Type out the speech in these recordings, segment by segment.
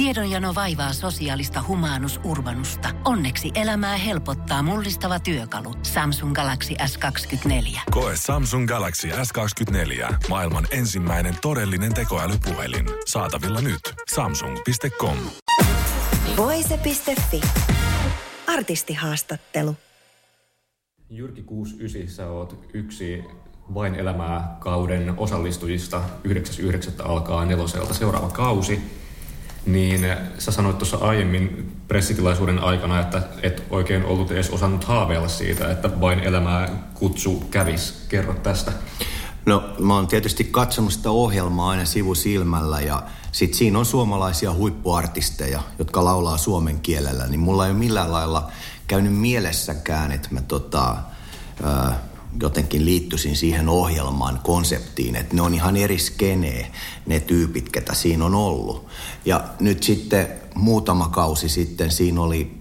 Tiedonjano vaivaa sosiaalista humanus urbanusta. Onneksi elämää helpottaa mullistava työkalu. Samsung Galaxy S24. Koe Samsung Galaxy S24. Maailman ensimmäinen todellinen tekoälypuhelin. Saatavilla nyt. Samsung.com. Voise.fi. Artistihaastattelu. Jyrki 69, sä oot yksi vain elämää kauden osallistujista. 9.9. alkaa neloselta seuraava kausi. Niin sä sanoit tuossa aiemmin pressitilaisuuden aikana, että et oikein ollut edes osannut haaveilla siitä, että vain elämää kutsu kävis. Kerro tästä. No mä oon tietysti katsonut sitä ohjelmaa aina sivusilmällä ja sit siinä on suomalaisia huippuartisteja, jotka laulaa suomen kielellä, niin mulla ei ole millään lailla käynyt mielessäkään, että mä tota, ää, jotenkin liittyisin siihen ohjelmaan konseptiin, että ne on ihan eri skenee, ne tyypit, ketä siinä on ollut. Ja nyt sitten muutama kausi sitten siinä oli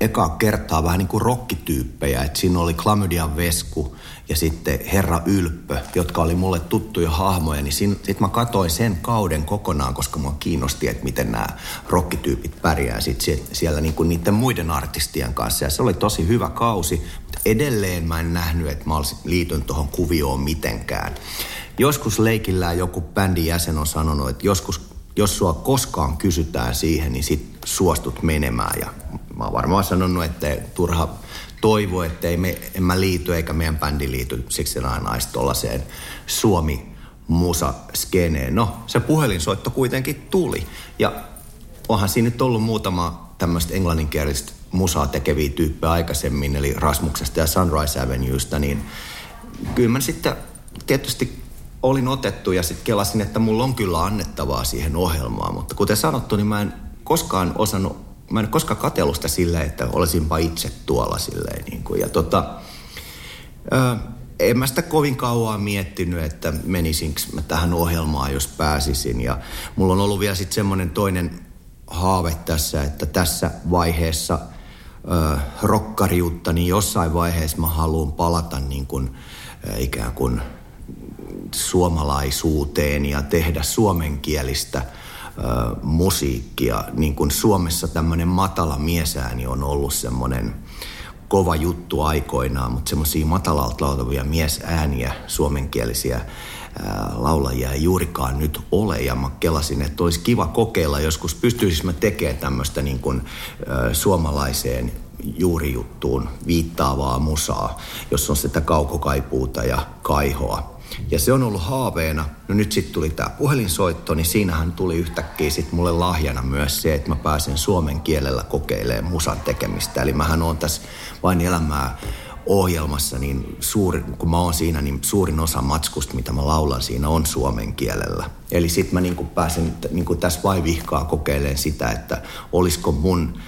eka kertaa vähän niin kuin rokkityyppejä, että siinä oli Klamydian Vesku ja sitten Herra Ylppö, jotka oli mulle tuttuja hahmoja, niin sitten mä katsoin sen kauden kokonaan, koska mua kiinnosti, että miten nämä rokkityypit pärjää sit siellä niin kuin niiden muiden artistien kanssa. Ja se oli tosi hyvä kausi, mutta edelleen mä en nähnyt, että mä olisin liityn tuohon kuvioon mitenkään. Joskus leikillä joku bändin jäsen on sanonut, että joskus, jos sua koskaan kysytään siihen, niin sit suostut menemään. Ja mä oon varmaan sanonut, että turha toivo, että ei me, en mä liity eikä meidän bändi liity siksi naista tuollaiseen Suomi musa skeneen. No, se puhelinsoitto kuitenkin tuli. Ja onhan siinä nyt ollut muutama tämmöistä englanninkielistä musaa tekeviä tyyppejä aikaisemmin, eli Rasmuksesta ja Sunrise Avenuesta, niin kyllä mä sitten tietysti olin otettu ja sitten kelasin, että mulla on kyllä annettavaa siihen ohjelmaan. Mutta kuten sanottu, niin mä en koskaan osannut mä en koskaan katsellut sitä silleen, että olisinpa itse tuolla silleen. Niin kuin, ja tota, ö, en mä sitä kovin kauan miettinyt, että menisinkö mä tähän ohjelmaan, jos pääsisin. Ja mulla on ollut vielä sitten semmoinen toinen haave tässä, että tässä vaiheessa ö, rokkariutta, niin jossain vaiheessa mä haluan palata niin kuin, ö, ikään kuin suomalaisuuteen ja tehdä suomenkielistä – musiikkia. Niin kuin Suomessa tämmöinen matala miesääni on ollut semmoinen kova juttu aikoinaan, mutta semmoisia matalalta lautavia miesääniä, suomenkielisiä laulajia ei juurikaan nyt ole. Ja mä kelasin, että olisi kiva kokeilla joskus, pystyisin mä tekemään tämmöistä niin kuin, suomalaiseen juurijuttuun viittaavaa musaa, jossa on sitä kaukokaipuuta ja kaihoa. Ja se on ollut haaveena. No nyt sitten tuli tämä puhelinsoitto, niin siinähän tuli yhtäkkiä sitten mulle lahjana myös se, että mä pääsen suomen kielellä kokeilemaan musan tekemistä. Eli mähän on tässä vain elämää ohjelmassa, niin suuri, kun mä oon siinä, niin suurin osa matskusta, mitä mä laulan siinä, on suomen kielellä. Eli sitten mä niin pääsen niin tässä vai vihkaa kokeilemaan sitä, että olisiko mun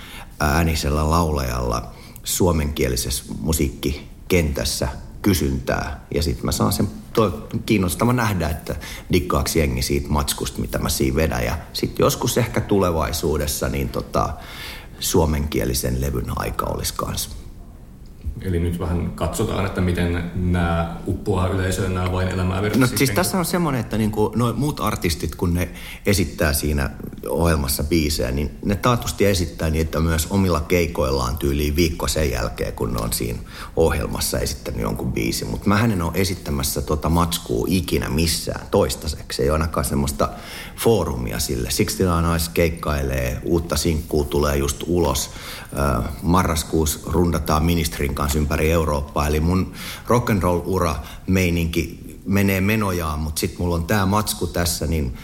äänisellä laulajalla suomenkielisessä musiikkikentässä kysyntää. Ja sitten mä saan sen to, kiinnostava nähdä, että dikkaako jengi siitä matskusta, mitä mä siinä vedän. Ja sitten joskus ehkä tulevaisuudessa niin tota, suomenkielisen levyn aika olisi kanssa. Eli nyt vähän katsotaan, että miten nämä uppoaa yleisöön nämä vain elämää No siis tässä on semmoinen, että niinku noi muut artistit, kun ne esittää siinä ohjelmassa biisejä, niin ne taatusti esittää niin, että myös omilla keikoillaan tyyliin viikko sen jälkeen, kun ne on siinä ohjelmassa esittänyt jonkun biisi. Mutta mä en ole esittämässä tota matskua ikinä missään toistaiseksi. Ei ainakaan semmoista foorumia sille. Siksi Nice keikkailee, uutta sinkkuu tulee just ulos. Marraskuussa rundataan ministerin kanssa ympäri Eurooppaa. Eli mun rock'n'roll-ura meininki menee menojaan, mutta sitten mulla on tämä matsku tässä, niin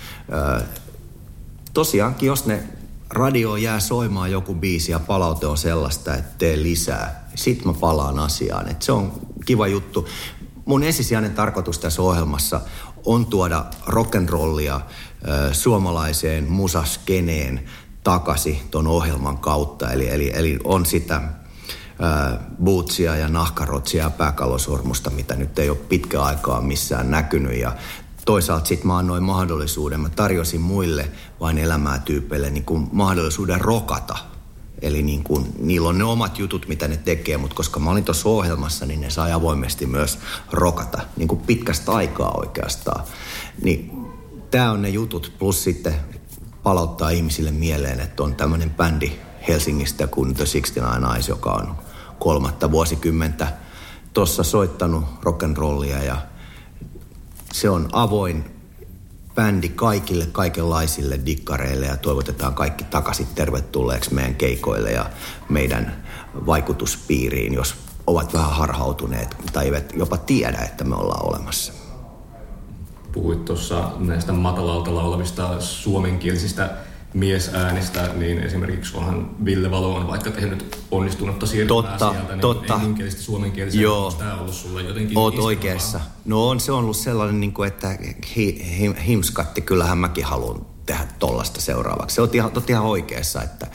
tosiaankin jos ne radio jää soimaan joku biisi ja palaute on sellaista, että tee lisää, sitten mä palaan asiaan. Et se on kiva juttu. Mun ensisijainen tarkoitus tässä ohjelmassa on tuoda rock'n'rollia suomalaiseen musaskeneen takaisin ton ohjelman kautta. Eli, eli, eli on sitä bootsia ja nahkarotsia ja pääkalosormusta, mitä nyt ei ole pitkä aikaa missään näkynyt. Ja toisaalta sitten mä annoin mahdollisuuden, mä tarjosin muille vain elämää tyypeille niin kuin mahdollisuuden rokata. Eli niin kuin, niillä on ne omat jutut, mitä ne tekee, mutta koska mä olin tuossa ohjelmassa, niin ne sai avoimesti myös rokata, niin kuin pitkästä aikaa oikeastaan. Niin tämä on ne jutut, plus sitten palauttaa ihmisille mieleen, että on tämmöinen bändi Helsingistä kuin The 69 Eyes, joka on kolmatta vuosikymmentä tuossa soittanut rock'n'rollia ja se on avoin bändi kaikille kaikenlaisille dikkareille ja toivotetaan kaikki takaisin tervetulleeksi meidän keikoille ja meidän vaikutuspiiriin, jos ovat vähän harhautuneet tai eivät jopa tiedä, että me ollaan olemassa. Puhuit tuossa näistä matalalta laulavista suomenkielisistä miesäänistä, niin esimerkiksi onhan Ville Valo on vaikka tehnyt onnistunutta siirtymää totta, sieltä, niin totta. englanninkielistä suomenkieliseen. Joo. Onko tämä ollut sulle jotenkin Oot oikeassa. No on se ollut sellainen, niin kuin, että hi, hi, himskatti, kyllähän mäkin haluan tehdä tollasta seuraavaksi. Se on ihan, oot ihan oikeassa, että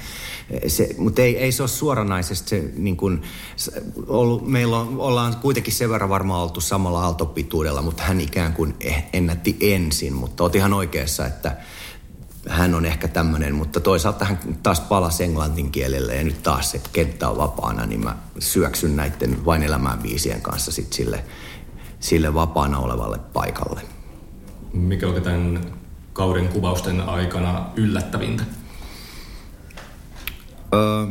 se, mutta ei, ei se ole suoranaisesti se, niin kuin, se ollut, meillä on, ollaan kuitenkin sen verran varmaan oltu samalla aaltopituudella, mutta hän ikään kuin eh- ennätti ensin, mutta oot ihan oikeassa, että hän on ehkä tämmöinen, mutta toisaalta hän taas palasi englantin kielelle ja nyt taas se kenttä on vapaana, niin mä syöksyn näiden vain elämään biisien kanssa sit sille, sille vapaana olevalle paikalle. Mikä oli tämän kauden kuvausten aikana yllättävintä? Öö,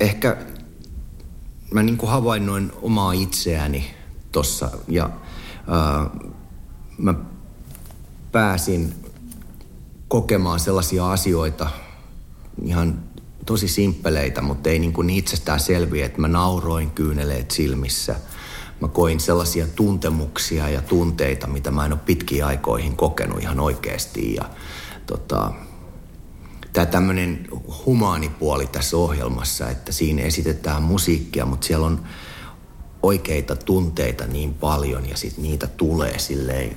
ehkä mä niin kuin havainnoin omaa itseäni tossa ja öö, mä pääsin kokemaan sellaisia asioita, ihan tosi simppeleitä, mutta ei niin kuin itsestään selviä, että mä nauroin kyyneleet silmissä. Mä koin sellaisia tuntemuksia ja tunteita, mitä mä en ole pitkiin aikoihin kokenut ihan oikeasti. Ja tota, tämä tämmöinen humaanipuoli tässä ohjelmassa, että siinä esitetään musiikkia, mutta siellä on oikeita tunteita niin paljon ja sitten niitä tulee silleen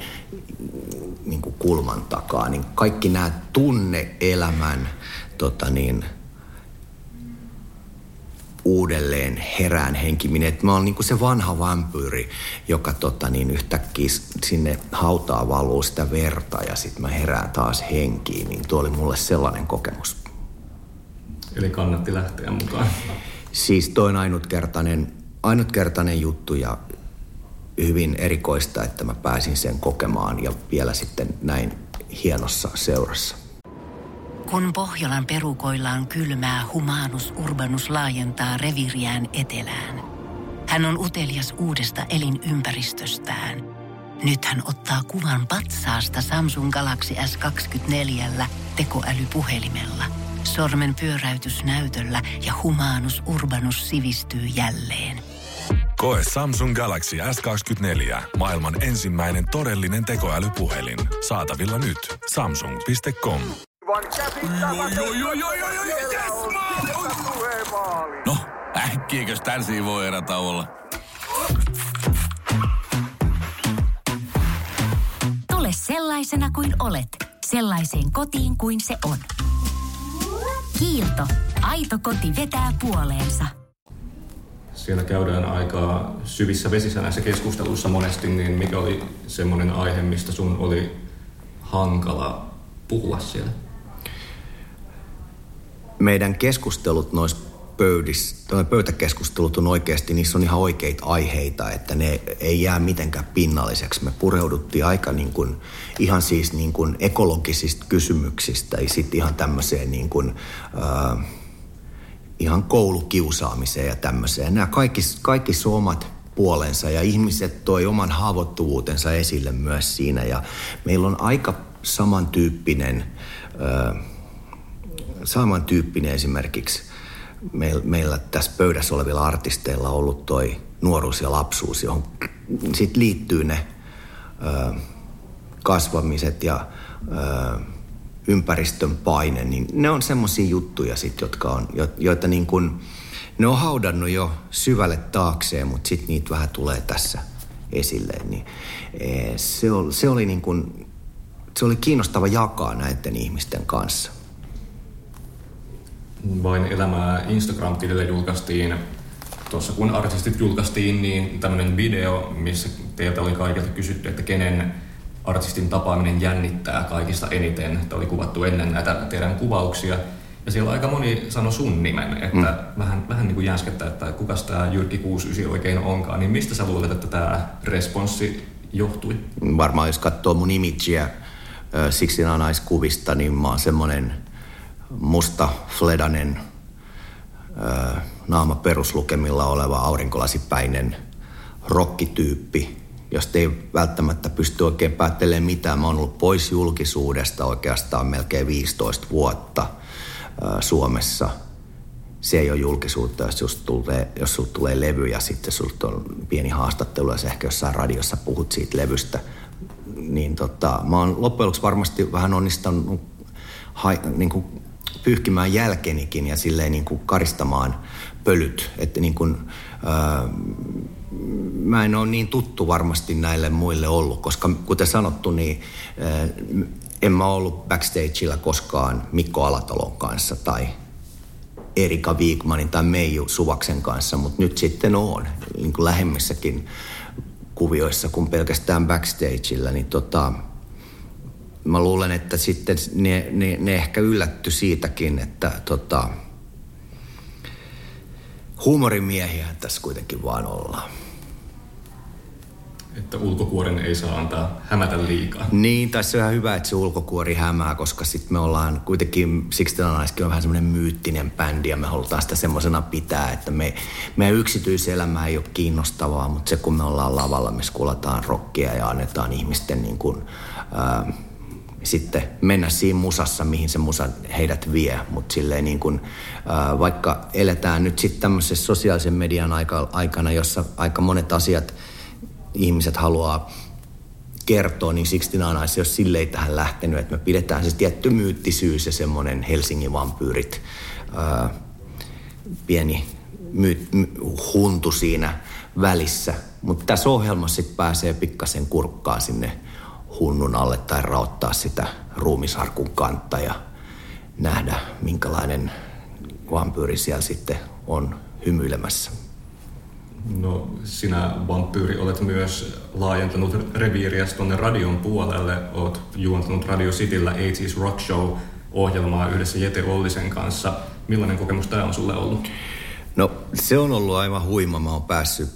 niin kuin kulman takaa, niin kaikki nämä tunne-elämän tota niin, uudelleen herään henkiminen. Että mä oon niin kuin se vanha vampyyri, joka tota niin, yhtäkkiä sinne hautaa valuu sitä verta ja sitten mä herään taas henkiin. Niin tuo oli mulle sellainen kokemus. Eli kannatti lähteä mukaan. Siis toin ainutkertainen, ainutkertainen juttu ja hyvin erikoista, että mä pääsin sen kokemaan ja vielä sitten näin hienossa seurassa. Kun Pohjolan perukoillaan kylmää, Humanus Urbanus laajentaa reviriään etelään. Hän on utelias uudesta elinympäristöstään. Nyt hän ottaa kuvan patsaasta Samsung Galaxy S24 tekoälypuhelimella. Sormen pyöräytys näytöllä ja Humanus Urbanus sivistyy jälleen. Koe Samsung Galaxy S24. Maailman ensimmäinen todellinen tekoälypuhelin. Saatavilla nyt. Samsung.com. No, äkkiäkös tän voi erätä olla? Tule sellaisena kuin olet, sellaiseen kotiin kuin se on. Kiilto. Aito koti vetää puoleensa. Siellä käydään aika syvissä vesissä näissä keskusteluissa monesti, niin mikä oli semmoinen aihe, mistä sun oli hankala puhua siellä? Meidän keskustelut noissa pöydissä, pöytäkeskustelut on oikeasti, niissä on ihan oikeita aiheita, että ne ei jää mitenkään pinnalliseksi. Me pureuduttiin aika niin kuin, ihan siis niin kuin ekologisista kysymyksistä ja sitten ihan tämmöiseen niin kuin, äh, ihan koulukiusaamiseen ja tämmöiseen. Nämä kaikki, kaikki omat puolensa ja ihmiset toi oman haavoittuvuutensa esille myös siinä ja meillä on aika samantyyppinen, äh, samantyyppinen esimerkiksi meillä, meillä tässä pöydässä olevilla artisteilla ollut toi nuoruus ja lapsuus, johon sitten liittyy ne ö, kasvamiset ja ö, ympäristön paine, niin ne on semmoisia juttuja sit, jotka on, jo, joita niin kun, ne on haudannut jo syvälle taakseen, mutta sitten niitä vähän tulee tässä esille. Niin, e, se, oli, se, oli niin kun, se oli kiinnostava jakaa näiden ihmisten kanssa vain elämää Instagram-tilille julkaistiin, tuossa kun artistit julkaistiin, niin tämmöinen video, missä teiltä oli kaikilta kysytty, että kenen artistin tapaaminen jännittää kaikista eniten. Tämä oli kuvattu ennen näitä teidän kuvauksia. Ja siellä aika moni sanoi sun nimen, että mm. vähän, vähän niin kuin jänskettää, että kuka tämä Jyrki 69 oikein onkaan. Niin mistä sä luulet, että tämä responssi johtui? Varmaan jos katsoo mun imageä siksi naiskuvista, niin mä oon semmoinen musta fledanen naama peruslukemilla oleva aurinkolasipäinen rokkityyppi, josta ei välttämättä pysty oikein päättelemään mitään. Mä oon ollut pois julkisuudesta oikeastaan melkein 15 vuotta Suomessa. Se ei ole julkisuutta, jos, just tulee, jos tulee levy ja sitten sulta on pieni haastattelu ja ehkä jossain radiossa puhut siitä levystä. Niin tota, mä oon loppujen lopuksi varmasti vähän onnistanut ha, niin kuin pyyhkimään jälkenikin ja silleen niin kuin karistamaan pölyt. Että niin kuin, mä en ole niin tuttu varmasti näille muille ollut, koska kuten sanottu, niin en mä ollut backstageilla koskaan Mikko Alatalon kanssa tai Erika Viikmanin tai Meiju Suvaksen kanssa, mutta nyt sitten on niin kuin lähemmissäkin kuvioissa kuin pelkästään backstageilla, niin tota, mä luulen, että sitten ne, ne, ne ehkä yllätty siitäkin, että tota, huumorimiehiä tässä kuitenkin vaan ollaan. Että ulkokuoren ei saa antaa hämätä liikaa. Niin, tai se on ihan hyvä, että se ulkokuori hämää, koska sitten me ollaan kuitenkin, siksi Naiskin on vähän semmoinen myyttinen bändi ja me halutaan sitä semmoisena pitää, että me, meidän yksityiselämä ei ole kiinnostavaa, mutta se kun me ollaan lavalla, me skulataan rockia ja annetaan ihmisten niin kuin, ää, sitten mennä siinä musassa, mihin se musa heidät vie. Mutta silleen niin kuin, ää, vaikka eletään nyt sitten tämmöisessä sosiaalisen median aika, aikana, jossa aika monet asiat ihmiset haluaa kertoa, niin siksi Nais ei ole silleen tähän lähtenyt, että me pidetään se tietty myyttisyys ja semmoinen Helsingin vampyyrit, ää, pieni my, huntu siinä välissä. Mutta tässä ohjelmassa sitten pääsee pikkasen kurkkaa sinne hunnun alle tai raottaa sitä ruumisarkun kantta ja nähdä, minkälainen vampyyri siellä sitten on hymyilemässä. No, sinä vampyyri olet myös laajentanut reviiriä tuonne radion puolelle. Olet juontanut Radio Cityllä 80's Rock Show ohjelmaa yhdessä Jete Ollisen kanssa. Millainen kokemus tämä on sulle ollut? No se on ollut aivan huima. Mä oon päässyt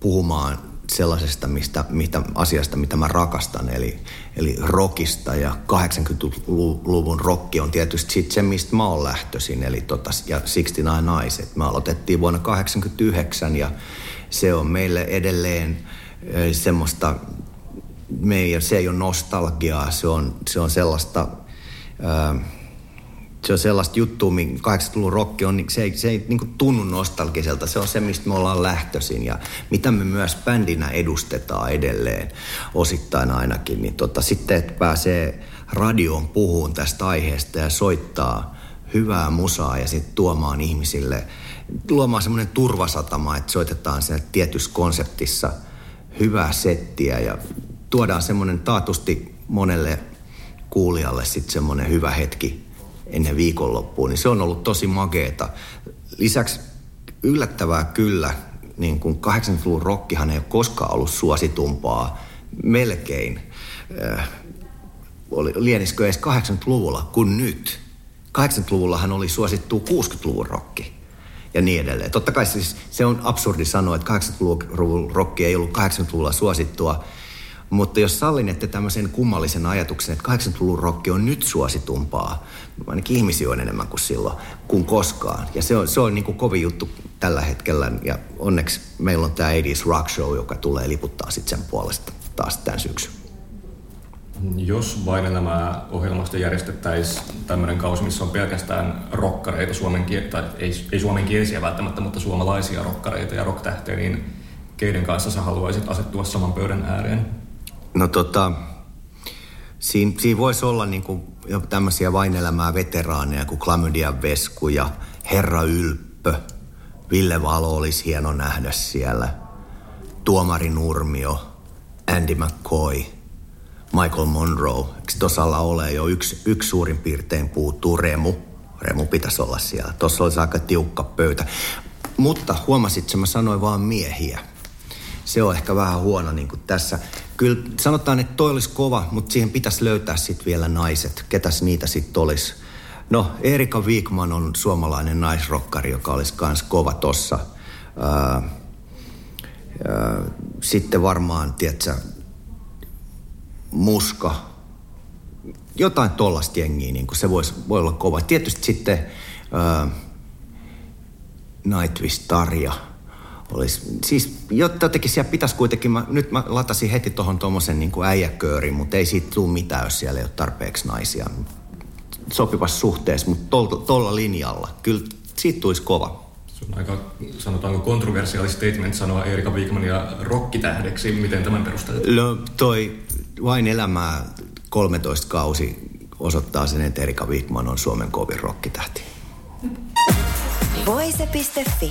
puhumaan sellaisesta mistä, mitä, asiasta, mitä mä rakastan, eli, eli rockista. Ja 80-luvun rokki on tietysti sit se, mistä mä oon lähtöisin, eli tota, ja 69 naiset. Me aloitettiin vuonna 89 ja se on meille edelleen semmoista, me se ei ole nostalgiaa, se on, se on sellaista... Ää, se on sellaista juttua, 80-luvun rokki on, se ei, se ei niin kuin tunnu nostalgiselta. Se on se, mistä me ollaan lähtöisin ja mitä me myös bändinä edustetaan edelleen, osittain ainakin. Niin tota, sitten, että pääsee radioon puhuun tästä aiheesta ja soittaa hyvää musaa ja sitten tuomaan ihmisille, luomaan semmoinen turvasatama, että soitetaan sen tietyssä konseptissa hyvää settiä ja tuodaan semmoinen taatusti monelle kuulijalle sitten semmoinen hyvä hetki ennen viikonloppua, niin se on ollut tosi makeeta. Lisäksi yllättävää kyllä, niin kuin 80-luvun rokkihan ei ole koskaan ollut suositumpaa melkein. Äh, oli, lieniskö edes 80-luvulla kuin nyt. 80-luvullahan oli suosittu 60-luvun rokki ja niin edelleen. Totta kai siis se on absurdi sanoa, että 80-luvun rokki ei ollut 80-luvulla suosittua, mutta jos sallinette tämmöisen kummallisen ajatuksen, että 80-luvun rokki on nyt suositumpaa, ainakin ihmisiä on enemmän kuin silloin, kuin koskaan. Ja se on, se on niin kuin kovin juttu tällä hetkellä. Ja onneksi meillä on tämä 80s Rock Show, joka tulee liputtaa sitten sen puolesta taas tämän syksyn. Jos vain nämä ohjelmasta järjestettäisiin tämmöinen kausi, missä on pelkästään rokkareita, suomen tai ei, ei suomenkielisiä välttämättä, mutta suomalaisia rokkareita ja rocktähtejä, niin keiden kanssa sä haluaisit asettua saman pöydän ääreen? No tota, siinä, siinä voisi olla niin kuin jo tämmöisiä vainelämää veteraaneja kuin Klamydia Vesku ja Herra Ylppö. Ville Valo olisi hieno nähdä siellä. Tuomari Nurmio, Andy McCoy, Michael Monroe. Eikö tosalla ole jo yksi, yksi suurin piirtein puuttuu Remu? Remu pitäisi olla siellä. Tuossa olisi aika tiukka pöytä. Mutta huomasit, että mä sanoin vaan miehiä se on ehkä vähän huono niin kuin tässä. Kyllä sanotaan, että toi olisi kova, mutta siihen pitäisi löytää sitten vielä naiset. Ketäs niitä sitten olisi? No, Erika Wigman on suomalainen naisrokkari, joka olisi myös kova tossa. Ää, sitten varmaan, tiedätkö, Muska, jotain tollasta jengiä, niin se voisi, voi olla kova. Tietysti sitten äh, Nightwish Olisi, siis jotenkin siellä pitäisi kuitenkin, mä, nyt mä latasin heti tuohon tuommoisen niin äijäköörin, mutta ei siitä tule mitään, jos siellä ei ole tarpeeksi naisia sopivassa suhteessa, mutta tuolla linjalla. Kyllä siitä tulisi kova. Se on aika, sanotaanko, kontroversiaali statement sanoa Erika Wigmania rokkitähdeksi. Miten tämän perusteet? No toi vain elämää 13 kausi osoittaa sen, että Erika Wigman on Suomen kovin rokkitähti. Voise.fi.